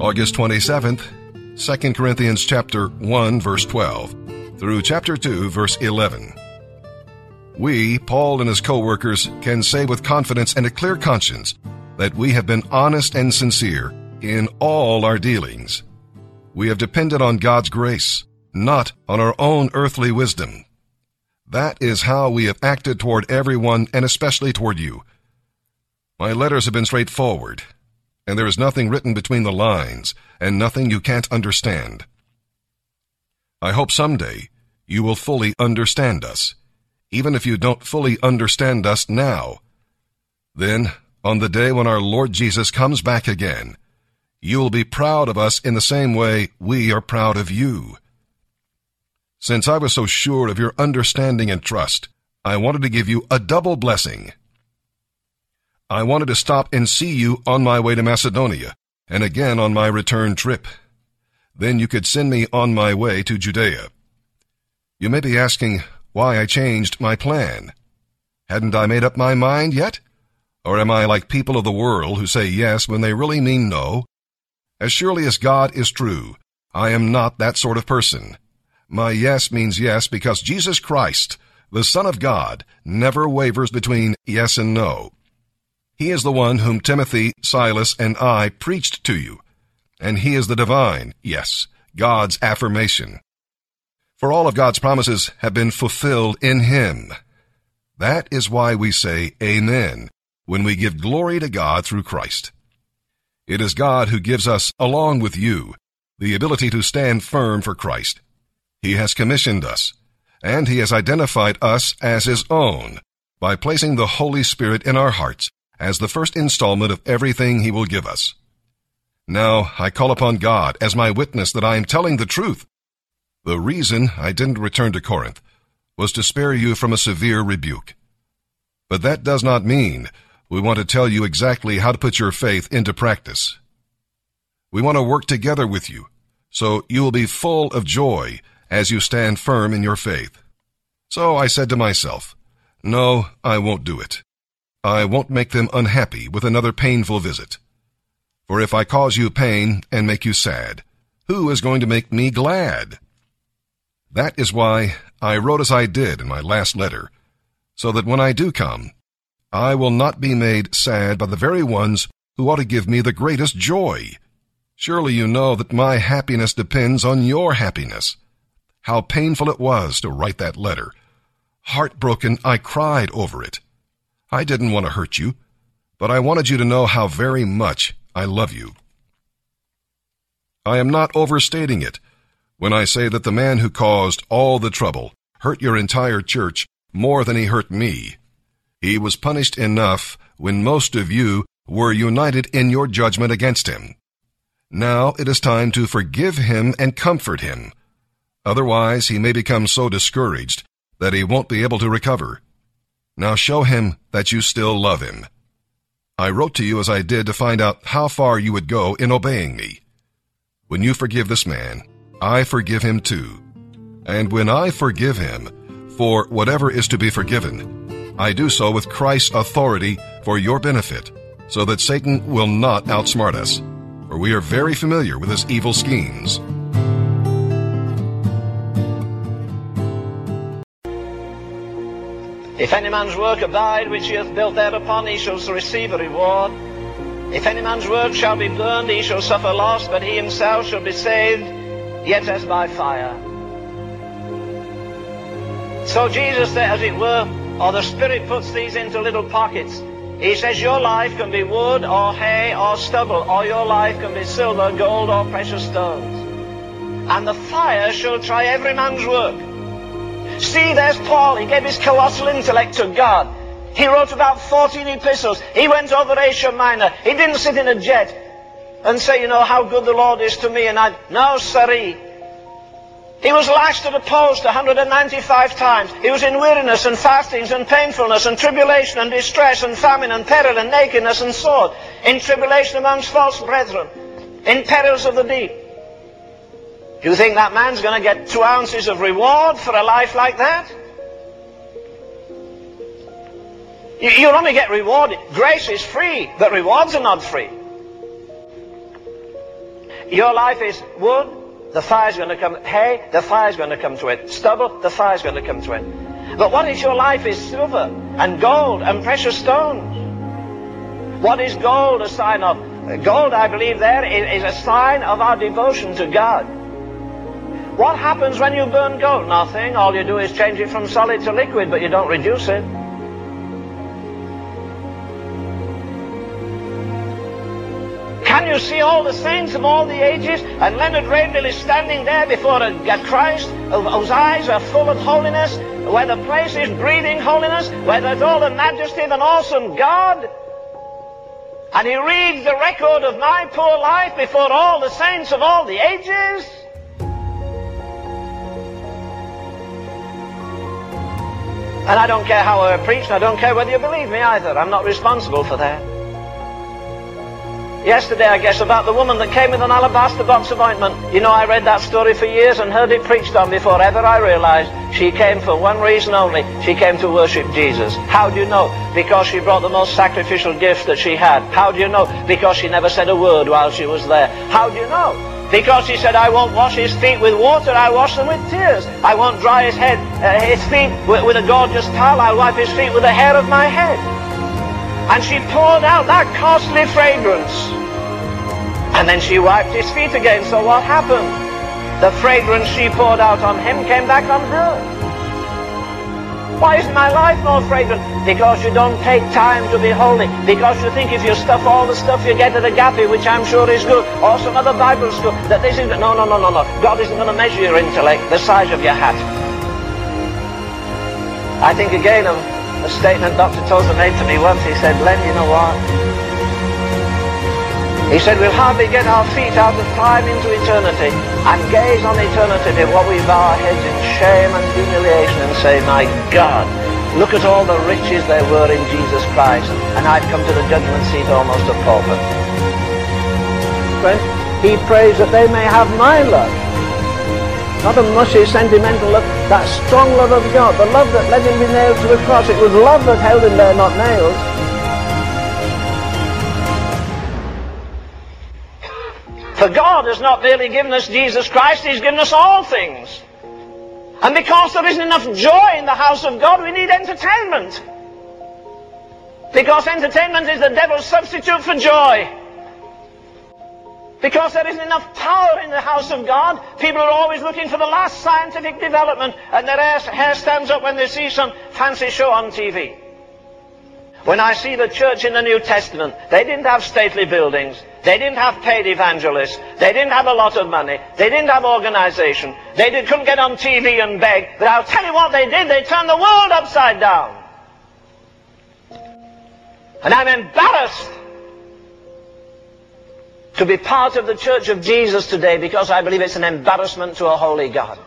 August 27th, 2 Corinthians chapter 1 verse 12 through chapter 2 verse 11. We, Paul and his co-workers, can say with confidence and a clear conscience that we have been honest and sincere in all our dealings. We have depended on God's grace, not on our own earthly wisdom. That is how we have acted toward everyone and especially toward you. My letters have been straightforward, and there is nothing written between the lines and nothing you can't understand. I hope someday you will fully understand us, even if you don't fully understand us now. Then, on the day when our Lord Jesus comes back again, you will be proud of us in the same way we are proud of you. Since I was so sure of your understanding and trust, I wanted to give you a double blessing. I wanted to stop and see you on my way to Macedonia, and again on my return trip. Then you could send me on my way to Judea. You may be asking why I changed my plan. Hadn't I made up my mind yet? Or am I like people of the world who say yes when they really mean no? As surely as God is true, I am not that sort of person. My yes means yes because Jesus Christ, the Son of God, never wavers between yes and no. He is the one whom Timothy, Silas, and I preached to you, and he is the divine, yes, God's affirmation. For all of God's promises have been fulfilled in him. That is why we say Amen when we give glory to God through Christ. It is God who gives us, along with you, the ability to stand firm for Christ. He has commissioned us, and He has identified us as His own by placing the Holy Spirit in our hearts as the first installment of everything He will give us. Now I call upon God as my witness that I am telling the truth. The reason I didn't return to Corinth was to spare you from a severe rebuke. But that does not mean we want to tell you exactly how to put your faith into practice. We want to work together with you, so you will be full of joy as you stand firm in your faith. So I said to myself, No, I won't do it. I won't make them unhappy with another painful visit. For if I cause you pain and make you sad, who is going to make me glad? That is why I wrote as I did in my last letter, so that when I do come, I will not be made sad by the very ones who ought to give me the greatest joy. Surely you know that my happiness depends on your happiness. How painful it was to write that letter. Heartbroken, I cried over it. I didn't want to hurt you, but I wanted you to know how very much I love you. I am not overstating it when I say that the man who caused all the trouble hurt your entire church more than he hurt me. He was punished enough when most of you were united in your judgment against him. Now it is time to forgive him and comfort him. Otherwise, he may become so discouraged that he won't be able to recover. Now show him that you still love him. I wrote to you as I did to find out how far you would go in obeying me. When you forgive this man, I forgive him too. And when I forgive him for whatever is to be forgiven, I do so with Christ's authority for your benefit, so that Satan will not outsmart us, for we are very familiar with his evil schemes. If any man's work abide which he hath built thereupon, he shall receive a reward. If any man's work shall be burned, he shall suffer loss, but he himself shall be saved, yet as by fire. So Jesus, as it were, or the Spirit puts these into little pockets. He says your life can be wood or hay or stubble, or your life can be silver, gold, or precious stones. And the fire shall try every man's work. See, there's Paul. He gave his colossal intellect to God. He wrote about 14 epistles. He went over Asia Minor. He didn't sit in a jet and say, you know, how good the Lord is to me. And I, no, sorry. He was lashed at a post 195 times. He was in weariness and fastings and painfulness and tribulation and distress and famine and peril and nakedness and sword. In tribulation amongst false brethren. In perils of the deep. Do you think that man's going to get two ounces of reward for a life like that? You'll only get rewarded. Grace is free, but rewards are not free. your life is wood, the fire's going to come, hay, the fire's going to come to it. Stubble, the fire's going to come to it. But what if your life is silver and gold and precious stones? What is gold a sign of? Gold, I believe, there is a sign of our devotion to God. What happens when you burn gold? Nothing. All you do is change it from solid to liquid, but you don't reduce it. Can you see all the saints of all the ages? And Leonard Ravenhill is standing there before a, a Christ whose eyes are full of holiness, where the place is breathing holiness, where there's all the majesty of an awesome God. And he reads the record of my poor life before all the saints of all the ages. And I don't care how I preach, and I don't care whether you believe me either. I'm not responsible for that. Yesterday, I guess, about the woman that came with an alabaster box of ointment. You know, I read that story for years and heard it preached on before ever I realized she came for one reason only. She came to worship Jesus. How do you know? Because she brought the most sacrificial gift that she had. How do you know? Because she never said a word while she was there. How do you know? Because he said, I won't wash his feet with water, I wash them with tears. I won't dry his head, uh, his feet with, with a gorgeous towel, I'll wipe his feet with the hair of my head. And she poured out that costly fragrance. And then she wiped his feet again. So what happened? The fragrance she poured out on him came back on her. Why isn't my life more fragrant? Because you don't take time to be holy. Because you think if you stuff all the stuff you get at Agape, which I'm sure is good, or some other Bible school, that this is... No, no, no, no, no. God isn't going to measure your intellect, the size of your hat. I think again of a statement Dr. Tozer made to me once. He said, Len, you know what? He said, we'll hardly get our feet out of time into eternity and gaze on eternity before we bow our heads in shame and humiliation and say, my God, look at all the riches there were in Jesus Christ and I've come to the judgment seat almost a pauper. Friend, he prays that they may have my love. Not a mushy, sentimental love, that strong love of God, the love that led him be nailed to the cross. It was love that held him there, not nails. For God has not merely given us Jesus Christ, He's given us all things. And because there isn't enough joy in the house of God, we need entertainment. Because entertainment is the devil's substitute for joy. Because there isn't enough power in the house of God, people are always looking for the last scientific development, and their hair stands up when they see some fancy show on TV. When I see the church in the New Testament, they didn't have stately buildings. They didn't have paid evangelists. They didn't have a lot of money. They didn't have organization. They did, couldn't get on TV and beg. But I'll tell you what they did. They turned the world upside down. And I'm embarrassed to be part of the church of Jesus today because I believe it's an embarrassment to a holy God.